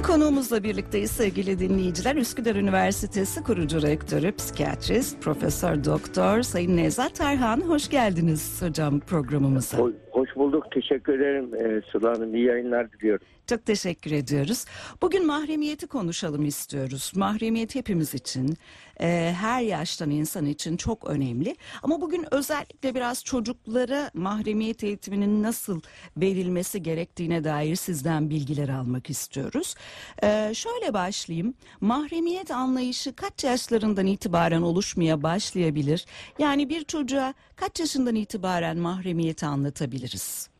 Ve konuğumuzla birlikteyiz sevgili dinleyiciler. Üsküdar Üniversitesi kurucu rektörü, psikiyatrist, profesör doktor Sayın Nevzat Tarhan. Hoş geldiniz hocam programımıza. Hoş, hoş bulduk. Teşekkür ederim ee, Sıla Hanım. İyi yayınlar diliyorum. Çok teşekkür ediyoruz. Bugün mahremiyeti konuşalım istiyoruz. Mahremiyet hepimiz için, e, her yaştan insan için çok önemli. Ama bugün özellikle biraz çocuklara mahremiyet eğitiminin nasıl verilmesi gerektiğine dair sizden bilgiler almak istiyoruz. E, şöyle başlayayım. Mahremiyet anlayışı kaç yaşlarından itibaren oluşmaya başlayabilir? Yani bir çocuğa kaç yaşından itibaren mahremiyeti anlatabiliriz?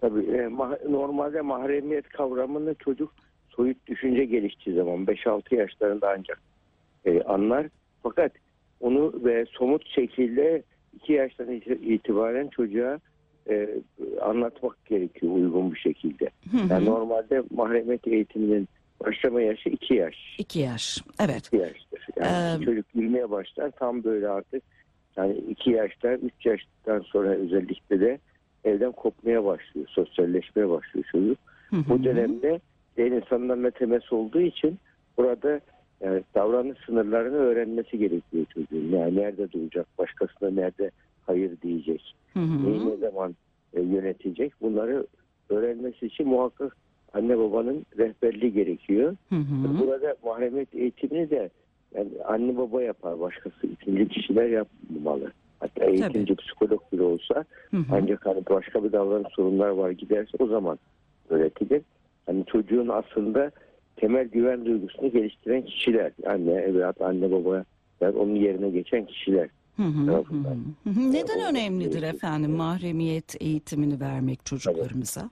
Tabii e, ma- normalde mahremiyet kavramını çocuk soyut düşünce geliştiği zaman 5-6 yaşlarında ancak e, anlar. Fakat onu ve somut şekilde 2 yaştan iti- itibaren çocuğa e, anlatmak gerekiyor uygun bir şekilde. Hı hı. Yani normalde mahremiyet eğitiminin başlama yaşı 2 yaş. İki yaş. Evet. 2 yaştır. Yani Ee, çocuk yürümeye başlar tam böyle artık yani 2 yaşta 3 yaştan sonra özellikle de evden kopmaya başlıyor. Sosyalleşmeye başlıyor çocuk. Hı hı. Bu dönemde den insanlarla temas olduğu için burada yani davranış sınırlarını öğrenmesi gerekiyor çocuğun. Yani nerede duracak, başkasına nerede hayır diyecek, Hı hı. neyi ne zaman e, yönetecek bunları öğrenmesi için muhakkak anne babanın rehberliği gerekiyor. Hı hı. Burada mahremiyet eğitimini de yani anne baba yapar. Başkası ikinci kişiler yapmamalı. Hatta eğitimci psikolog bile olsa Hı hı. ancak hani başka bir davranış sorunlar var giderse o zaman öğretilir. Hani çocuğun aslında temel güven duygusunu geliştiren kişiler. Anne, evlat, anne baba yani onun yerine geçen kişiler. Hı hı, hı tarafından. hı. Hı hı. Neden O- önemlidir efendim mahremiyet eğitimini vermek çocuklarımıza?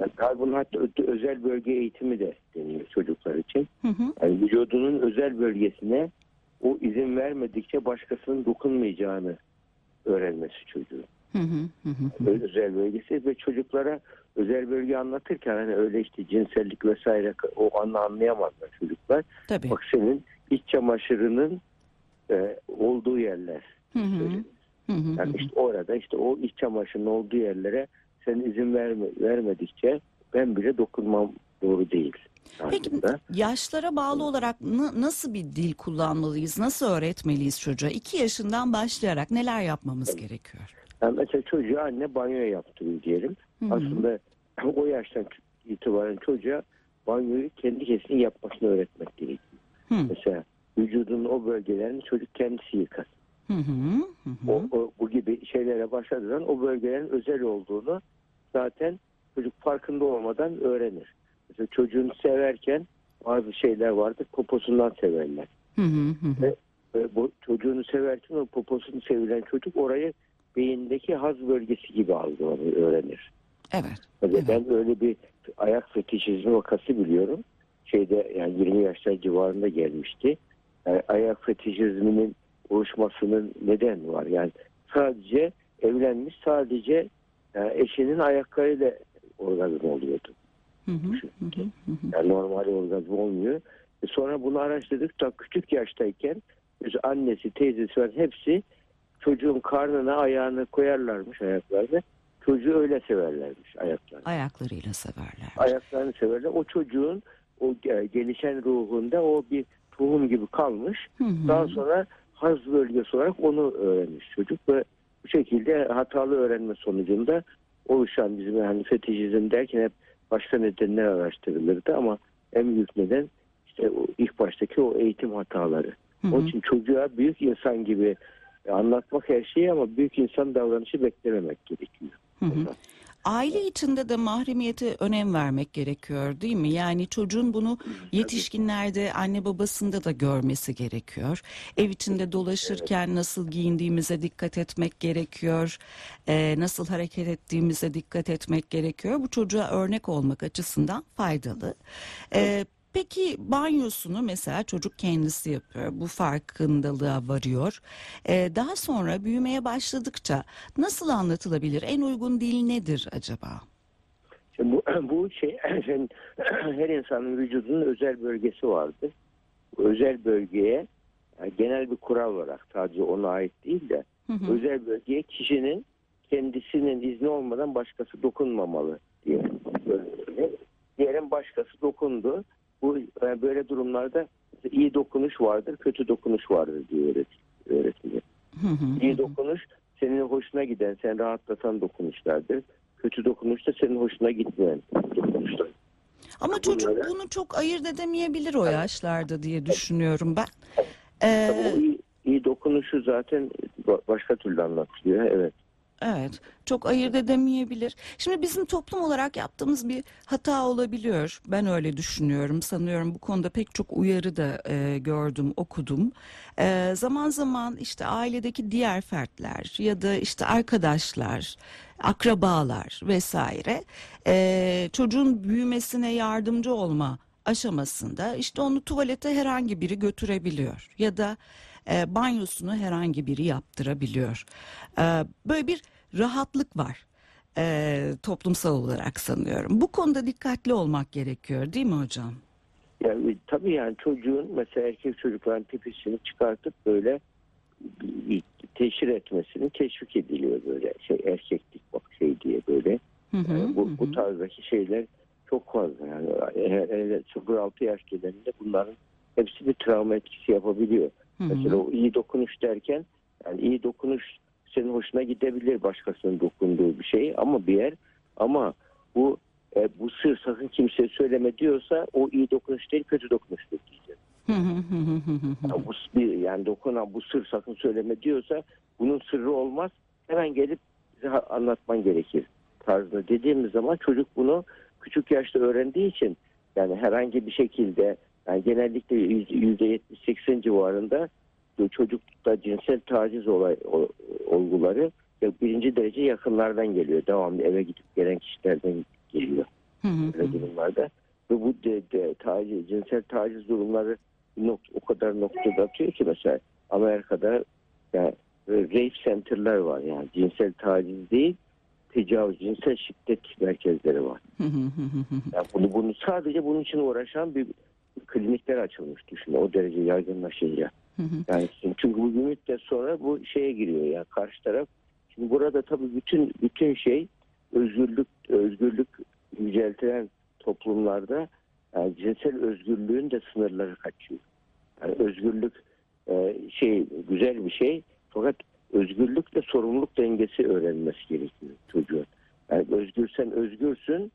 Yani tabii bunun hatta ö- özel bölge eğitimi de deniyor çocuklar için. Hı hı. Yani vücudunun özel bölgesine o hani başkasının dokunmayacağını öğrenmesi çocuğun. Hı hı, hı hı. Özel bölgesi ve çocuklara özel bölge anlatırken hani öyle işte cinsellik vesaire o anla anlayamazlar çocuklar. Tabii. Bak senin iç çamaşırının e, olduğu yerler. Hı hı, Yani işte orada işte o iç çamaşırının olduğu yerlere sen izin verme, vermedikçe ben bile dokunmam doğru değil. Peki aslında. yaşlara bağlı olarak na- nasıl bir dil kullanmalıyız? Nasıl öğretmeliyiz çocuğa? İki yaşından başlayarak neler yapmamız gerekiyor? Yani mesela çocuğa anne banyo yaptırıyor diyelim. Hı hı. Aslında o yaştan itibaren çocuğa banyoyu kendi kendisine yapmasını öğretmek gerekiyor. Hı Mesela vücudunun o bölgelerini çocuk kendisi yıkar. hı, hı hı. O, o- bu gibi şeylere başladığı zaman o bölgelerin özel olduğunu zaten çocuk farkında olmadan öğrenir. Mesela çocuğunu severken bazı şeyler vardır poposundan severler. Hı hı, hı hı. Ve bu çocuğunu severken o poposunu sevilen çocuk orayı beyindeki haz bölgesi gibi algılamayı öğrenir. Evet. Tabii Evet. Ben öyle bir ayak fetişizmi vakası biliyorum. Şeyde yani 20 yaşlar civarında gelmişti. Yani ayak fetişizminin oluşmasının neden var. Yani sadece evlenmiş sadece yani eşinin ayaklarıyla orgazm oluyordu. Hı hı, hı hı. Yani normal orgazm olmuyor. E sonra bunu araştırdık da küçük yaştayken biz annesi, teyzesi falan hepsi çocuğun karnına ayağını koyarlarmış ayaklarını. Çocuğu öyle severlermiş ayaklarını. Ayaklarıyla severler. Ayaklarını severler. O çocuğun o ge- gelişen ruhunda o bir tohum gibi kalmış. Hı hı. Daha sonra haz bölgesi olarak onu öğrenmiş çocuk ve bu şekilde hatalı öğrenme sonucunda oluşan bizim hani fetişizm derken hep başka nedenler araştırılırdı ama en büyük neden işte o ilk baştaki o eğitim hataları. Hı hı. Onun için çocuğa büyük insan gibi anlatmak her şeyi ama büyük insan davranışı beklememek gerekiyor. Hı hı. Aile içinde de mahremiyete önem vermek gerekiyor değil mi? Yani çocuğun bunu yetişkinlerde anne babasında da görmesi gerekiyor. Ev içinde dolaşırken nasıl giyindiğimize dikkat etmek gerekiyor. Ee, nasıl hareket ettiğimize dikkat etmek gerekiyor. Bu çocuğa örnek olmak açısından faydalı. Ee, Peki banyosunu mesela çocuk kendisi yapıyor. Bu farkındalığa varıyor. Ee, daha sonra büyümeye başladıkça nasıl anlatılabilir? En uygun dil nedir acaba? Şimdi bu, bu şey her insanın vücudunun özel bölgesi vardır. Bu özel bölgeye yani genel bir kural olarak sadece ona ait değil de Hı hı. özel bölgeye kişinin kendisinin izni olmadan başkası dokunmamalı diye diyelim başkası dokundu. Bu e, böyle durumlarda iyi dokunuş vardır, kötü dokunuş vardır diyor öğret- hı. İyi dokunuş senin hoşuna giden, sen rahatlatan dokunuşlardır. Kötü dokunuş da senin hoşuna gitmeyen dokunuşlar. Ama çocuk Bunları- bunu çok ayırt edemeyebilir o yaşlarda diye düşünüyorum ben. Ee, Tabii iyi, iyi dokunuşu zaten ba- başka türlü anlatılıyor. Evet. Evet, çok ayırt edemeyebilir. Şimdi bizim toplum olarak yaptığımız bir hata olabiliyor. Ben öyle düşünüyorum. Sanıyorum bu konuda pek çok uyarı da e, gördüm, okudum. E, zaman zaman işte ailedeki diğer fertler ya da işte arkadaşlar, akrabalar vesaire e, çocuğun büyümesine yardımcı olma aşamasında işte onu tuvalete herhangi biri götürebiliyor ya da e, banyosunu herhangi biri yaptırabiliyor. E, böyle bir rahatlık var e, toplumsal olarak sanıyorum. Bu konuda dikkatli olmak gerekiyor değil mi hocam? Yani tabii yani çocuğun mesela erkek çocukların tipisini çıkartıp böyle teşhir etmesini teşvik ediliyor böyle şey erkeklik bak şey diye böyle. Hı hı, Yani bu, hı bu tarzdaki şeyler çok fazla yani eğer 0-6 yaş geleninde bunların hepsi bir travma etkisi yapabiliyor. Hı hı. Mesela o iyi dokunuş derken yani iyi dokunuş senin hoşuna gidebilir başkasının dokunduğu bir şey ama bir yer ama bu e, bu sır sakın kimseye söyleme diyorsa o iyi dokunuş değil kötü dokunuştur diyeceğiz. Yani bu bir yani dokunan bu sır sakın söyleme diyorsa bunun sırrı olmaz. Hemen gelip bize anlatman gerekir tarzında dediğimiz zaman çocuk bunu küçük yaşta öğrendiği için yani herhangi bir şekilde yani genellikle yüzde 70-80 civarında bu çocukta cinsel taciz olay, olguları birinci derece yakınlardan geliyor. Devamlı eve gidip gelen kişilerden geliyor Hı hı böyle durumlarda. Ve bu de, de, taciz, cinsel taciz durumları bir nok- o kadar noktada atıyor ki mesela Amerika'da yani rape center'lar var yani cinsel taciz değil tecavüz, cinsel şiddet merkezleri var. Hı hı hı hı hı. Yani bunu, bunu sadece bunun için uğraşan bir klinikler açılmış düşün o derece yaygınlaşınca. Hı hı. Yani çünkü bu bir müddet sonra bu şeye giriyor yani karşı taraf. Şimdi burada tabii bütün bütün şey özgürlük özgürlük yüceltilen toplumlarda yani cinsel özgürlüğün de sınırları kaçıyor. Yani özgürlük e, şey güzel bir şey fakat özgürlükle sorumluluk dengesi öğrenmesi gerekiyor çocuğun. Yani özgürsen özgürsün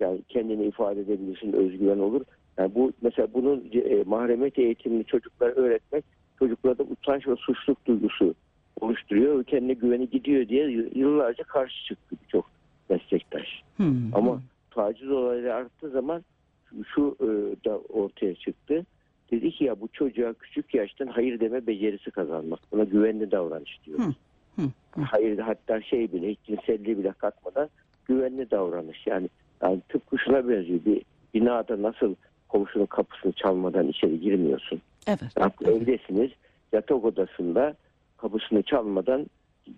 yani kendini ifade edebilirsin özgüven olur. Yani bu mesela bunun e, mahremiyet eğitimini çocuklara öğretmek çocuklarda utanç ve suçluluk duygusu oluşturuyor kendine güveni gidiyor diye yıllarca karşı çıktı birçok meslektaş. Hı. Ama taciz olayları arttığı zaman şu, e, da ortaya çıktı. Dedi ki ya bu çocuğa küçük yaştan hayır deme becerisi kazanmak. Buna güvenli davranış diyor. Hı, hı, hı. Hayır hatta şey bile hiç cinselliği bile katmadan güvenli davranış. Yani, yani tıpkı şuna benziyor. Bir binada nasıl komşunun kapısını çalmadan içeri girmiyorsun. Evet. Yani evet. evdesiniz yatak odasında kapısını çalmadan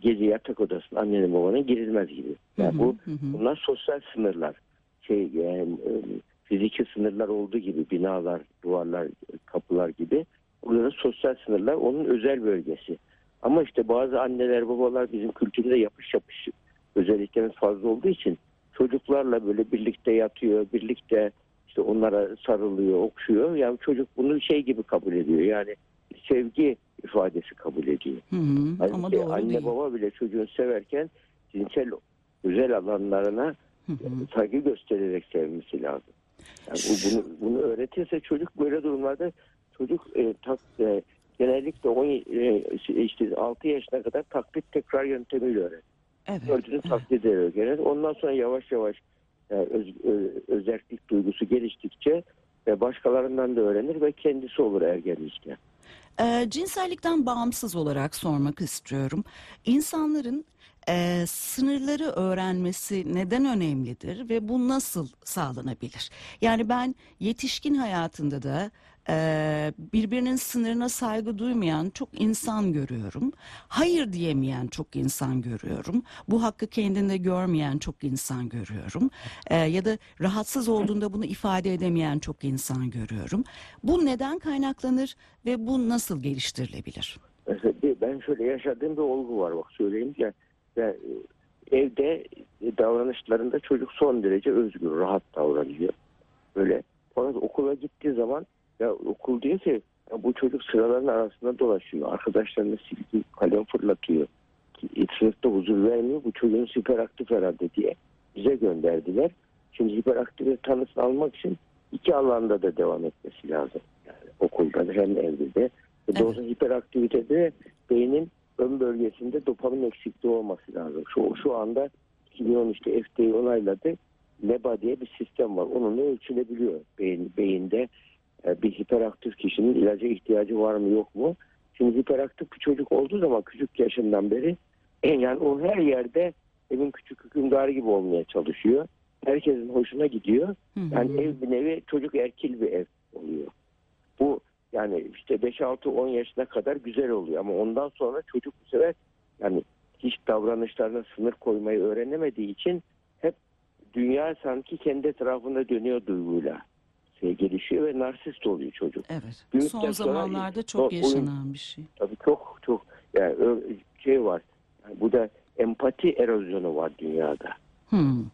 gece yatak odasına annenin babanın girilmez gibi. Yani Hı bu hı, hı hı. bunlar sosyal sınırlar. Şey yani, e, fiziki sınırlar olduğu gibi binalar, duvarlar, kapılar gibi. Burada da sosyal sınırlar onun özel bölgesi. Ama işte bazı anneler babalar bizim kültürde yapış yapış özelliklerimiz fazla olduğu için çocuklarla böyle birlikte yatıyor, birlikte işte onlara sarılıyor, okşuyor. Yani çocuk bunu şey gibi kabul ediyor. Yani sevgi ifadesi kabul ediyor. Hı hı. Ama Halbuki doğru anne değil. baba bile çocuğunu severken cinsel özel alanlarına Hı hı. saygı göstererek sevmesi lazım. Yani bu, bunu, bunu öğretirse çocuk böyle durumlarda çocuk e, tak, e, genellikle 10, e, işte 6 yaşına kadar taklit tekrar yöntemiyle öğrenir. Evet. Gördüğünü evet. taklit ederek öğrenir. Ondan sonra yavaş yavaş öz, ö- özerklik duygusu geliştikçe e, başkalarından da öğrenir ve kendisi olur ergenlikte. Ee, cinsellikten bağımsız olarak sormak istiyorum. İnsanların e, sınırları öğrenmesi neden önemlidir ve bu nasıl sağlanabilir? Yani ben yetişkin hayatında da e, birbirinin sınırına saygı duymayan çok insan görüyorum. Hayır diyemeyen çok insan görüyorum. Bu hakkı kendinde görmeyen çok insan görüyorum. E, ya da rahatsız olduğunda bunu ifade edemeyen çok insan görüyorum. Bu neden kaynaklanır ve bu nasıl geliştirilebilir? Ben şöyle yaşadığım bir olgu var bak söyleyeyim ya. Ben, e, evde davranışlarında çocuk son derece özgür, rahat davranıyor. Böyle fakat okula gittiği zaman ya okul diyor ki ya bu çocuk sıraların arasında dolaşıyor. Arkadaşlarına silgi kalem fırlatıyor. Ki Sınıfta huzur vermiyor. Bu çocuğun hiperaktif herhalde diye bize gönderdiler. Şimdi hiperaktif tanısını almak için iki alanda da devam etmesi lazım. Yani okulda da hem evde de. Evet. Dolayısıyla hiperaktivitede beynin ön bölgesinde dopamin eksikliği olması lazım. Şu, şu anda 2013'te FDA onayladı. LEBA diye bir sistem var. Onunla ölçülebiliyor beyin, beyinde e, bir hiperaktif kişinin ilaca ihtiyacı var mı yok mu? Şimdi hiperaktif bir çocuk olduğu zaman küçük yaşından beri e, yani o her yerde evin küçük hükümdarı gibi olmaya çalışıyor. Herkesin hoşuna gidiyor. Yani ev bir nevi çocuk erkil bir ev oluyor. Bu yani işte 5-6-10 yaşına kadar güzel oluyor ama ondan sonra çocuk bu sefer yani hiç davranışlarına sınır koymayı öğrenemediği için hep dünya sanki kendi etrafında dönüyor duyguyla gelişiyor ve narsist oluyor çocuk. Evet. Büyükten Son zamanlarda çok o- oyun- yaşanan bir şey. Tabii çok çok yani şey var. Yani bu da empati erozyonu var dünyada. Hmm.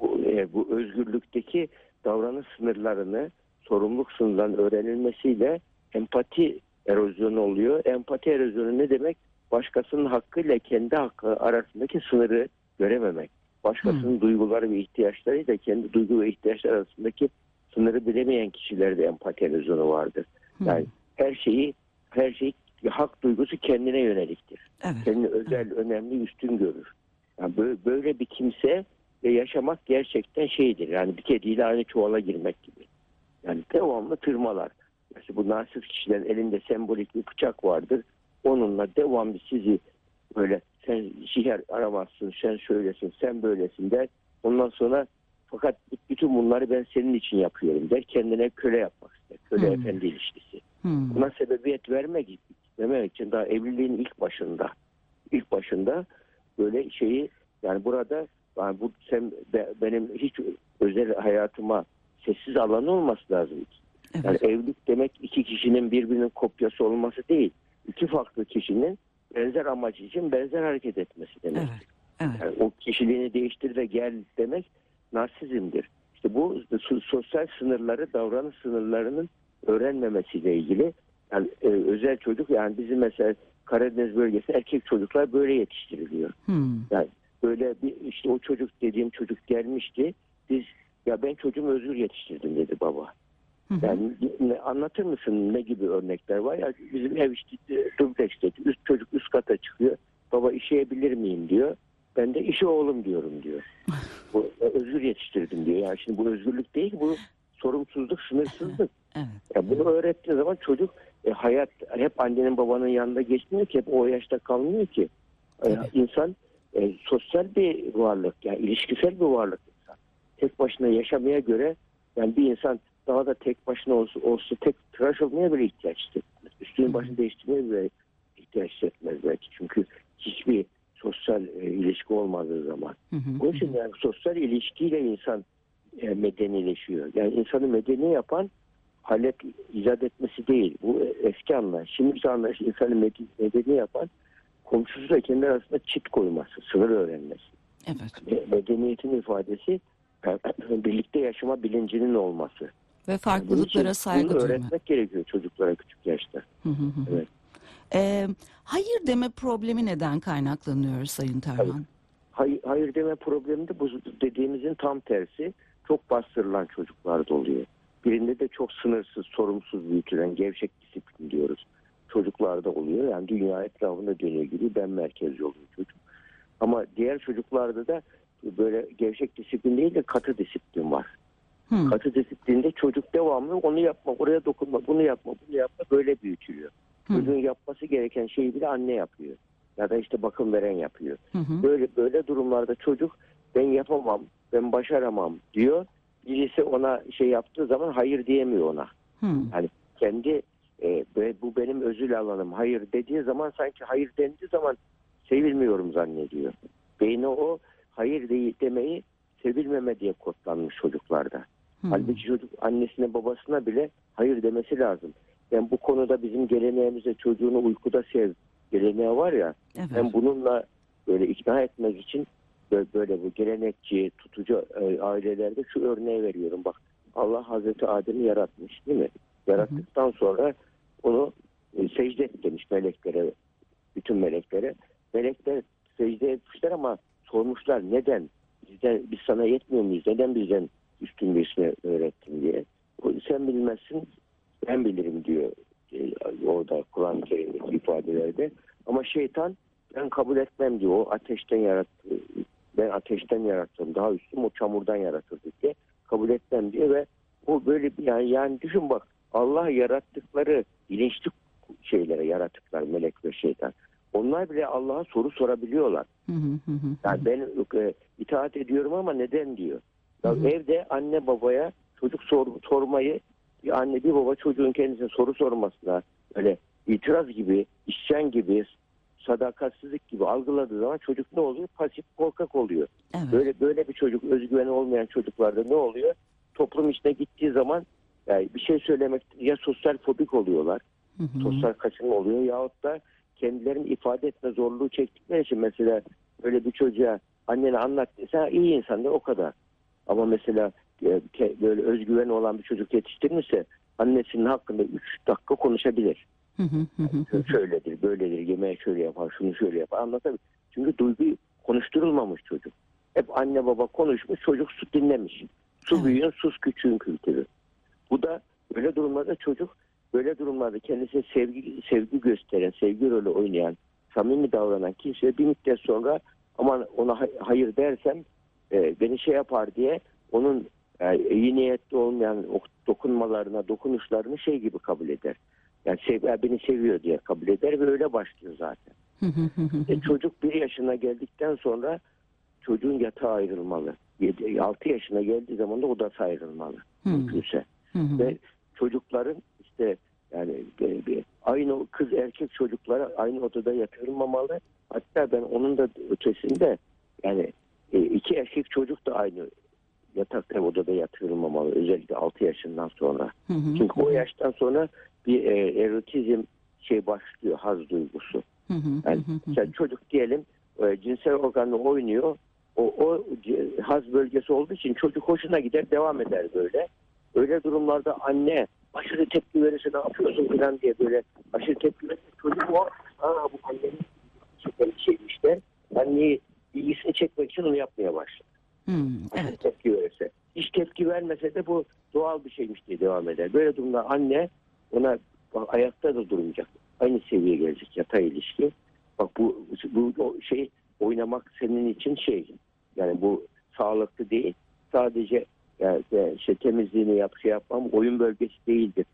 Bu, e, bu özgürlükteki davranış sınırlarını sorumluluk sınırlarının öğrenilmesiyle empati erozyonu oluyor. Empati erozyonu ne demek? Başkasının hakkıyla kendi hakkı arasındaki sınırı görememek. Başkasının duyguları ve ihtiyaçlarıyla kendi duygu ve ihtiyaçlar arasındaki sınırı bilemeyen kişilerde empati erozyonu vardır. Hmm. Yani her şeyi her şey hak duygusu kendine yöneliktir. Evet. Kendini özel, önemli, üstün görür. Yani böyle, böyle bir kimse ve yaşamak gerçekten şeydir. Yani bir kediyle aynı çuvala girmek gibi. Yani devamlı tırmalar. Mesela bu narsist kişilerin elinde sembolik bir bıçak vardır. Onunla devamlı sizi böyle sen şiher aramazsın, sen şöylesin, sen böylesin der. Ondan sonra fakat bütün bunları ben senin için yapıyorum der. Kendine köle yapmak ister. Köle Hmm. efendi ilişkisi. Hmm. Buna sebebiyet vermek demek için daha evliliğin ilk başında ilk başında böyle şeyi yani burada yani bu sen be- benim hiç özel hayatıma sessiz alanı olması lazım. Evet. Yani evlilik demek iki kişinin birbirinin kopyası olması değil. İki farklı kişinin benzer amaç için benzer hareket etmesi demek. Evet. Evet. Yani o kişiliğini değiştir ve gel demek narsizmdir. İşte bu so- sosyal sınırları, davranış sınırlarının öğrenmemesiyle ilgili. Yani e, özel çocuk yani bizim mesela Karadeniz bölgesi erkek çocuklar böyle yetiştiriliyor. Hmm. Yani böyle bir işte o çocuk dediğim çocuk gelmişti. Biz ya ben çocuğumu özgür yetiştirdim dedi baba. Yani ne- anlatır mısın ne gibi örnekler var? Ya bizim ev işte e, dubleks dedi. Üst çocuk üst kata çıkıyor. Baba işeyebilir miyim diyor. Ben de işe oğlum diyorum diyor. bu e, özgür yetiştirdim diyor. Yani şimdi bu özgürlük değil bu sorumsuzluk, sınırsızlık. Evet. Ya bunu öğrettiği zaman çocuk e, hayat hep annenin babanın yanında geçmiyor ki hep o yaşta kalmıyor ki. E, Tabii. insan e, sosyal bir varlık yani ilişkisel bir varlık insan. Tek başına yaşamaya göre yani bir insan daha da tek başına olsa, olsa tek tıraş olmaya bile ihtiyaç hissetmez. Üstünün başını değiştirmeye bile ihtiyaç hissetmez belki. Çünkü hiçbir sosyal e, ilişki olmadığı zaman. Hı hı. Onun için yani sosyal ilişkiyle insan e, medenileşiyor. Yani insanı medeni yapan halet icat etmesi değil. Bu eski anlayış. Şimdiki anlayış insanı med- medeni yapan komşusuyla kendi arasında çit koyması, sınır öğrenmesi. Evet. E, Medeniyetin ifadesi e, birlikte yaşama bilincinin olması. Ve farklılıklara saygı bunu duyma. öğretmek gerekiyor çocuklara küçük yaşta. Hı hı hı. Evet. Ee, hayır deme problemi neden kaynaklanıyor Sayın Tarhan? Hayır, hayır deme problemi de bu dediğimizin tam tersi. Çok bastırılan çocuklarda oluyor. Birinde de çok sınırsız, sorumsuz büyütülen gevşek disiplin diyoruz. Çocuklarda oluyor. Yani dünya etrafında dönüyor gibi ben merkezci oluyor çocuk. Ama diğer çocuklarda da böyle gevşek disiplin değil de katı disiplin var. Hı. Katı disiplinde çocuk devamlı onu yapma, oraya dokunma, bunu yapma, bunu yapma böyle büyütülüyor. Çocuğun yapması gereken şeyi bile anne yapıyor. Ya da işte bakım veren yapıyor. Hı hı. Böyle böyle durumlarda çocuk ben yapamam, ben başaramam diyor. Birisi ona şey yaptığı zaman hayır diyemiyor ona. Hı. Yani kendi e, bu benim özül alanım hayır dediği zaman sanki hayır dendiği zaman sevilmiyorum zannediyor. Beyni o hayır değil demeyi sevilmeme diye kodlanmış çocuklarda. Hı. Halbuki çocuk annesine babasına bile hayır demesi lazım. Yani bu konuda bizim geleneğimizde çocuğunu uykuda sev geleneği var ya. Evet. Ben bununla böyle ikna etmek için böyle, böyle bu gelenekçi, tutucu e, ailelerde şu örneği veriyorum. Bak Allah Hazreti Adem'i yaratmış değil mi? Yarattıktan sonra onu e, secde et demiş meleklere, bütün meleklere. Melekler secde etmişler ama sormuşlar neden? Bizden, biz sana yetmiyor muyuz? Neden bizden üstün birisine öğrettin diye. Sen bilmezsin, ben bilirim diyor e, orada Kur'an-ı Kerim'deki ifadelerde. Ama şeytan ben kabul etmem diyor. O ateşten yarattı. Ben ateşten yarattım. Daha üstüm o çamurdan yaratıldı diye kabul etmem diyor ve bu böyle bir yani, yani düşün bak Allah yarattıkları bilinçli şeylere yaratıklar melek ve şeytan. Onlar bile Allah'a soru sorabiliyorlar. Yani ben e, itaat ediyorum ama neden diyor. Ya evde anne babaya çocuk sor, sormayı bir anne bir baba çocuğun kendisine soru sormasına öyle itiraz gibi, isyan gibi, sadakatsizlik gibi algıladığı zaman çocuk ne oluyor? Pasif korkak oluyor. Evet. Böyle böyle bir çocuk özgüveni olmayan çocuklarda ne oluyor? Toplum içine gittiği zaman yani bir şey söylemek ya sosyal fobik oluyorlar. Hı hı. Sosyal kaçınma oluyor yahut da kendilerini ifade etme zorluğu çektikleri için mesela böyle bir çocuğa annene anlat desen iyi insan da o kadar. Ama mesela böyle özgüveni olan bir çocuk yetiştirmişse annesinin hakkında 3 dakika konuşabilir. Hı. Şöyledir, böyledir, yemeği şöyle yapar, şunu şöyle yapar anlatabilir. Çünkü duygu konuşturulmamış çocuk. Hep anne baba konuşmuş, çocuk su dinlemiş. Su Evet. büyüğün, sus küçüğün kültürü. Bu da böyle durumlarda çocuk böyle durumlarda kendisine sevgi sevgi gösteren, sevgi rolü oynayan, samimi davranan kimse bir müddet sonra aman ona hay- hayır dersem e, beni şey yapar diye onun e, iyi niyetli olmayan o dokunmalarına, dokunuşlarını şey gibi kabul eder. Yani sev, beni seviyor diye kabul eder ve öyle başlıyor zaten. E, çocuk bir yaşına geldikten sonra çocuğun yatağı ayrılmalı. 6 yaşına geldiği zaman da odası ayrılmalı. Mümkünse. Ve çocukların işte yani bir- aynı kız erkek çocuklara aynı odada yatırılmamalı. Hatta ben onun da ötesinde yani e, iki erkek çocuk da aynı yatakta odada yatırılmamalı. Özellikle 6 yaşından sonra. Hı hı. Çünkü o yaştan sonra bir e, erotizm şey başlıyor haz duygusu. Hı hı Yani hı hı. sen çocuk diyelim e, cinsel organla oynuyor. O, o haz bölgesi olduğu için çocuk hoşuna gider devam eder böyle. Öyle durumlarda anne aşırı tepki verirse ne yapıyorsun falan diye böyle aşırı tepki verirse çocuk o aa bu annenin çeken şeymiş der. Anneyi ilgisini çekmek için onu yapmaya başlar. Aşırı Evet. tepki verirse. Hiç tepki vermese de bu doğal bir şeymiş diye devam eder. Böyle durumda anne ona ayakta da durmayacak. Aynı seviyeye gelecek yatay ilişki. Bak bu, bu o şey oynamak senin için şey yani bu sağlıklı değil. Sadece yani, şey, temizliğini yap şey yapmam oyun bölgesi değildir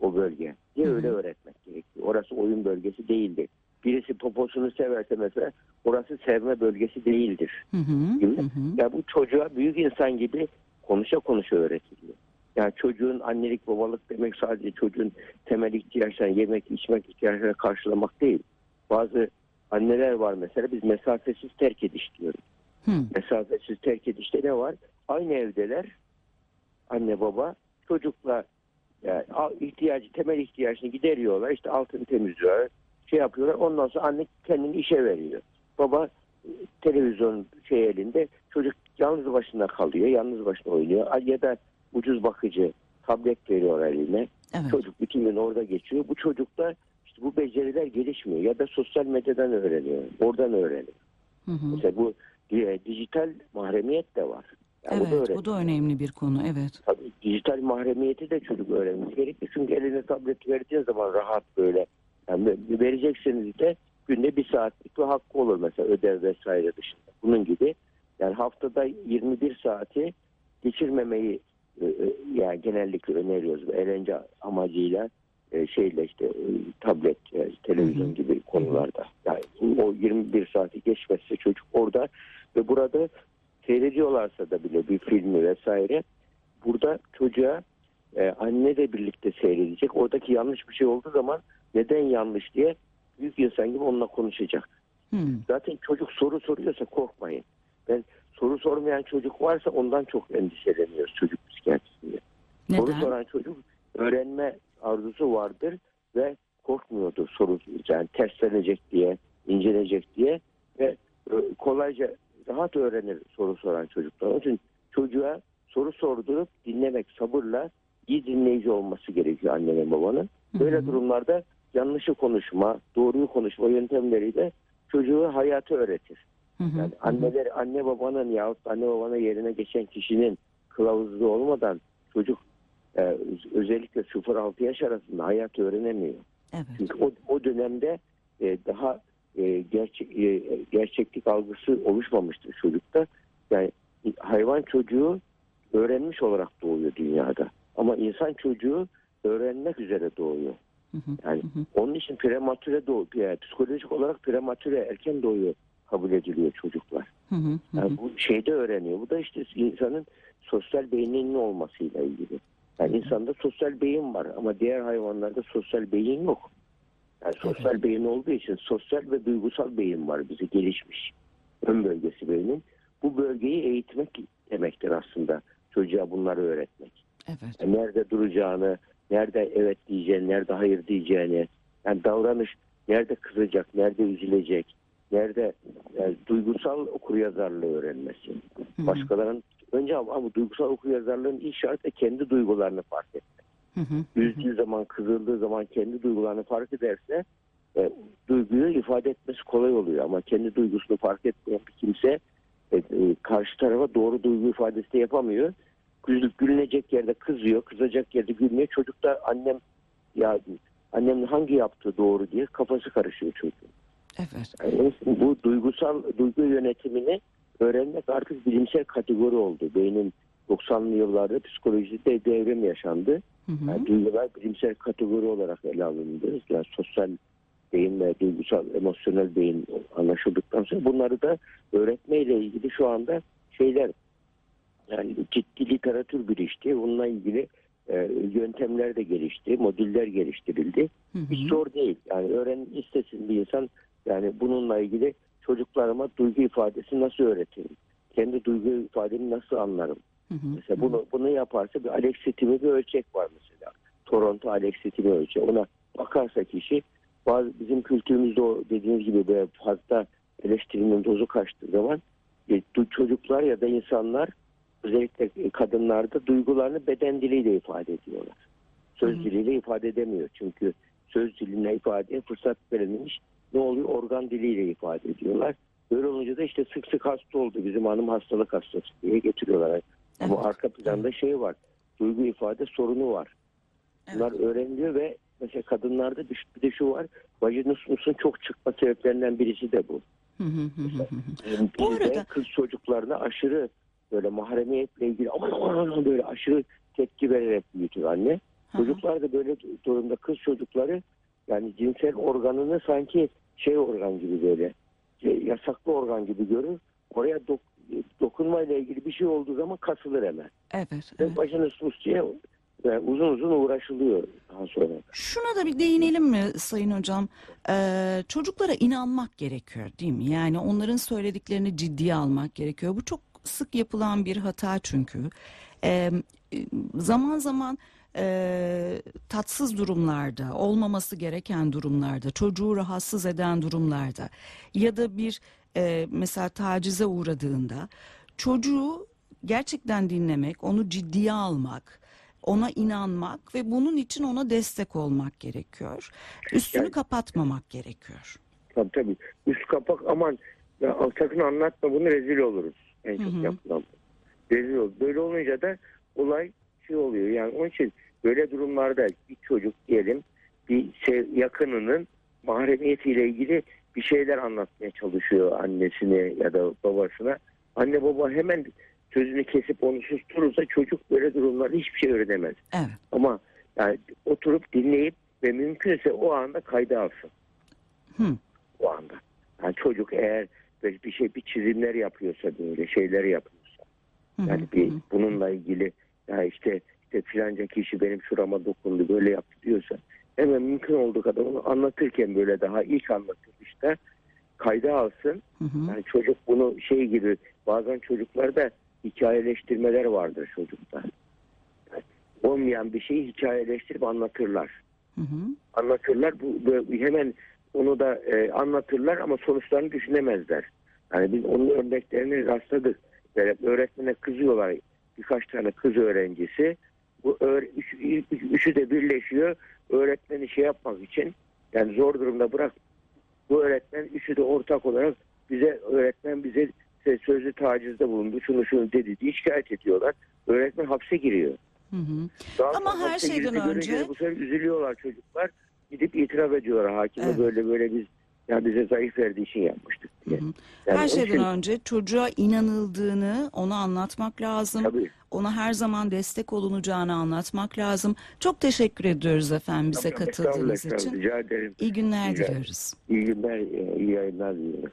o bölge diye Hı hı. öyle öğretmek gerekiyor. Orası oyun bölgesi değildir. Birisi poposunu severse mesela orası sevme bölgesi değildir. Hı hı. Gibi. Hı hı. Ya bu çocuğa büyük insan gibi konuşa konuşa öğretiliyor. Yani çocuğun annelik babalık demek sadece çocuğun temel ihtiyaçlarını yemek içmek ihtiyaçlarını karşılamak değil. Bazı anneler var mesela biz mesafesiz terk ediş diyoruz. Hı. Mesafesiz terk edişte ne var? Aynı evdeler anne baba çocukla yani ihtiyacı temel ihtiyacını gideriyorlar. İşte altını temizliyorlar. Şey yapıyorlar. Ondan sonra anne kendini işe veriyor. Baba e, televizyon şey elinde çocuk yalnız başına kalıyor. Yalnız başına oynuyor. Ya da ucuz bakıcı tablet veriyor eline. Evet. Çocuk bütün gün orada geçiyor. Bu çocukta işte bu beceriler gelişmiyor. Ya da sosyal medyadan öğreniyor. Oradan öğreniyor. Hı hı. Mesela bu e, dijital mahremiyet de var. Yani bu da Evet, bu da önemli bir konu. Evet. Tabii dijital mahremiyeti de çocuk öğrenmesi gerekiyor. Çünkü eline tablet verdiğin zaman rahat böyle. Yani verecekseniz de günde bir saatlik bir hakkı olur mesela ödev vesaire dışında. Bunun gibi. Yani haftada 21 saati geçirmemeyi e, e, yani genellikle öneriyoruz. Eğlence amacıyla e, şeyle işte tablet, televizyon gibi konularda. Yani o 21 saati geçmezse çocuk orada ve burada seyrediyorlarsa da bile bir filmi vesaire burada çocuğa anne de birlikte seyredecek. Oradaki yanlış bir şey olduğu zaman neden yanlış diye büyük insan gibi onunla konuşacak. Hı. Zaten çocuk soru soruyorsa korkmayın. Ben soru sormayan çocuk varsa ondan çok endişeleniyoruz çocuk psikiyatrisinde. Soru soran çocuk öğrenme arzusu vardır ve korkmuyordur soru yani terslenecek diye, incelenecek diye ve e, kolayca rahat öğrenir soru soran çocuklar. Onun için çocuğa soru sordurup dinlemek sabırla iyi dinleyici olması gerekiyor annenin babanın. Böyle durumlarda yanlışı konuşma, doğruyu konuşma yöntemleriyle çocuğu hayatı öğretir. Yani anneler, anne babanın yahut anne babanın yerine geçen kişinin kılavuzluğu olmadan çocuk e, öz- özellikle 0-6 yaş arasında hayat öğrenemiyor. Evet. Çünkü o, o dönemde e, daha e, gerçek, e, gerçeklik algısı oluşmamıştır çocukta. Yani hayvan çocuğu öğrenmiş olarak doğuyor dünyada. Ama insan çocuğu öğrenmek üzere doğuyor. Hı hı. Yani Hı hı. onun için prematüre doğuyor. Yani psikolojik olarak prematüre erken doğuyor kabul ediliyor çocuklar. Hı hı. Hı Yani hı. bu şeyde öğreniyor. Bu da işte insanın sosyal beyninin olmasıyla ilgili. Yani insanda sosyal beyin var ama diğer hayvanlarda sosyal beyin yok. Yani sosyal beyin olduğu için sosyal ve duygusal beyin var bize gelişmiş. Ön bölgesi beynin. Bu bölgeyi eğitmek demektir aslında. Çocuğa bunları öğretmek. Evet. Yani nerede duracağını, nerede evet diyeceğini, nerede hayır diyeceğini, yani davranış nerede kızacak, nerede üzülecek, nerede yani duygusal okuryazarlığı öğrenmesi. Başkalarının önce ama, ama duygusal okuryazarlığın ilk şartı kendi duygularını fark etmek. Hı hı. Üzdüğü zaman, kızıldığı zaman kendi duygularını fark ederse e, duyguyu ifade etmesi kolay oluyor. Ama kendi duygusunu fark etmeyen bir kimse e, e, karşı tarafa doğru duygu ifadesi de yapamıyor. Gül, gülünecek yerde kızıyor, kızacak yerde gülmüyor. Çocuk da annem ya annemin hangi yaptığı doğru diye kafası karışıyor çocuğun. Evet. Yani bu duygusal duygu yönetimini öğrenmek artık bilimsel kategori oldu. Beynin 90'lı yıllarda psikolojide devrim yaşandı. Hı hı. Yani duygular bilimsel kategori olarak ele alındı. Yani sosyal beyin ve duygusal, emosyonel beyin anlaşıldıktan sonra bunları da öğretmeyle ilgili şu anda şeyler yani ciddi literatür gelişti. Bununla ilgili e, yöntemler de gelişti, modüller geliştirildi. Hı hı. Hiç zor değil. Yani öğren istesin bir insan yani bununla ilgili çocuklarıma duygu ifadesi nasıl öğretirim? Kendi duygu ifademi nasıl anlarım? Hı hı. Mesela bunu bunu yaparsa bir Alexitimi bir ölçek var mesela. Toronto Alexitimi ölçeği. Ona bakarsa kişi bazı bizim kültürümüzde o dediğiniz gibi böyle fazla eleştirinin dozu kaçtığı zaman e, çocuklar ya da insanlar özellikle kadınlarda duygularını beden diliyle ifade ediyorlar. Söz Hı diliyle ifade edemiyor. Çünkü söz diline ifadeye fırsat verilmiş. Ne oluyor? Organ diliyle ifade ediyorlar. Böyle olunca da işte sık sık hasta oldu. Bizim hanım hastalık hastası diye getiriyorlar. Ama Evet. arka planda şey var. Duygu ifade sorunu var. Bunlar öğreniliyor ve mesela kadınlarda bir, de şu var. Vajinismusun çok çıkma sebeplerinden birisi de bu. Hı hı hı hı Bu arada- kız çocuklarına aşırı böyle mahremiyetle ilgili aman aman aman böyle aşırı tepki vererek büyütür anne. Çocuklar da böyle durumda kız çocukları yani cinsel organını sanki şey organ gibi böyle şey, yasaklı organ gibi görür. Oraya dok- dokunmayla ilgili bir şey olduğu zaman kasılır hemen. Evet. Ve evet. başını sus diye yani uzun uzun uğraşılıyor daha sonra. Şuna da bir değinelim mi Sayın Hocam? Ee, çocuklara inanmak gerekiyor değil mi? Yani onların söylediklerini ciddiye almak gerekiyor. Bu çok sık yapılan bir hata çünkü. Ee, zaman zaman e, tatsız durumlarda, olmaması gereken durumlarda, çocuğu rahatsız eden durumlarda ya da bir e, mesela tacize uğradığında çocuğu gerçekten dinlemek, onu ciddiye almak, ona inanmak ve bunun için ona destek olmak gerekiyor. Üstünü Yani- kapatmamak gerekiyor. Tabii tabii. Üst kapak aman ya, sakın anlatma bunu rezil oluruz. En çok yapılan. Olur. Böyle olunca da olay şey oluyor. Yani onun için böyle durumlarda bir çocuk diyelim bir şey, yakınının mahremiyetiyle ilgili bir şeyler anlatmaya çalışıyor annesine ya da babasına. Anne baba hemen sözünü kesip onu susturursa çocuk böyle durumlarda hiçbir şey öğrenemez. Evet. Ama yani oturup dinleyip ve mümkünse o anda kayda alsın Hı. o anda. Yani çocuk eğer böyle bir şey bir çizimler yapıyorsa böyle şeyler yapıyorsa yani bir bununla ilgili ya işte işte filanca kişi benim şurama dokundu böyle yaptı diyorsa hemen mümkün olduğu kadar onu anlatırken böyle daha ilk anlatılışta kayda alsın. Hı hı. Yani çocuk bunu şey gibi bazen çocuklarda hikayeleştirmeler vardır çocukta. Yani olmayan bir şeyi hikayeleştirip anlatırlar Hı hı. anlatırlar. Bu böyle hemen onu da e, anlatırlar ama sonuçlarını düşünemezler. Yani biz onun örneklerini rastladık. Böyle öğretmene kızıyorlar. birkaç tane kız öğrencisi. Bu üç- üç- üçü de birleşiyor öğretmeni şey yapmak için yani zor durumda bırak bu öğretmen üçü de ortak olarak bize öğretmen bize sözlü tacizde bulundu şunu şunu dedi diye şikayet ediyorlar. Öğretmen hapse giriyor. Hı hı. Daha Ama her şeyden önce- bu sefer üzülüyorlar çocuklar. Gidip itiraf ediyorlar hakime Evet. böyle böyle biz ya bize zayıf verdiği için yapmıştık diye. Hı hı. Yani her şeyden şey- önce çocuğa inanıldığını ona anlatmak lazım. Tabii. Ona her zaman destek olunacağını anlatmak lazım. Çok teşekkür ediyoruz efendim bize Estağfurullah, katıldığınız estağfurullah. için. Rica ederim. İyi günler Rica diliyoruz. İyi günler, iyi yayınlar diliyorum.